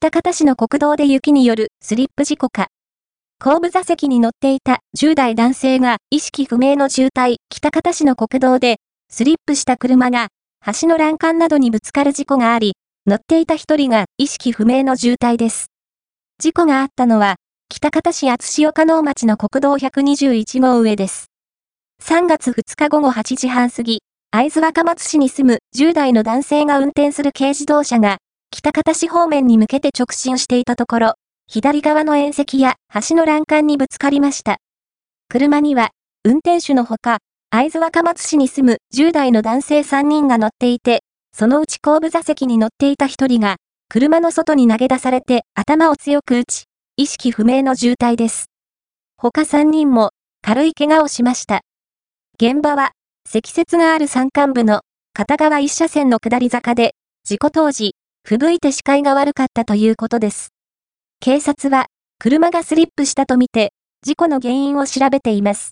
北方市の国道で雪によるスリップ事故か。後部座席に乗っていた10代男性が意識不明の重体、北方市の国道でスリップした車が橋の欄干などにぶつかる事故があり、乗っていた一人が意識不明の重体です。事故があったのは、北方市厚塩加納町の国道121号上です。3月2日午後8時半過ぎ、会津若松市に住む10代の男性が運転する軽自動車が、北方市方面に向けて直進していたところ、左側の縁石や橋の欄干にぶつかりました。車には、運転手のほか、会津若松市に住む10代の男性3人が乗っていて、そのうち後部座席に乗っていた1人が、車の外に投げ出されて頭を強く打ち、意識不明の重体です。他3人も軽い怪我をしました。現場は、積雪がある山間部の片側一車線の下り坂で、事故当時、吹雪いて視界が悪かったということです。警察は、車がスリップしたとみて、事故の原因を調べています。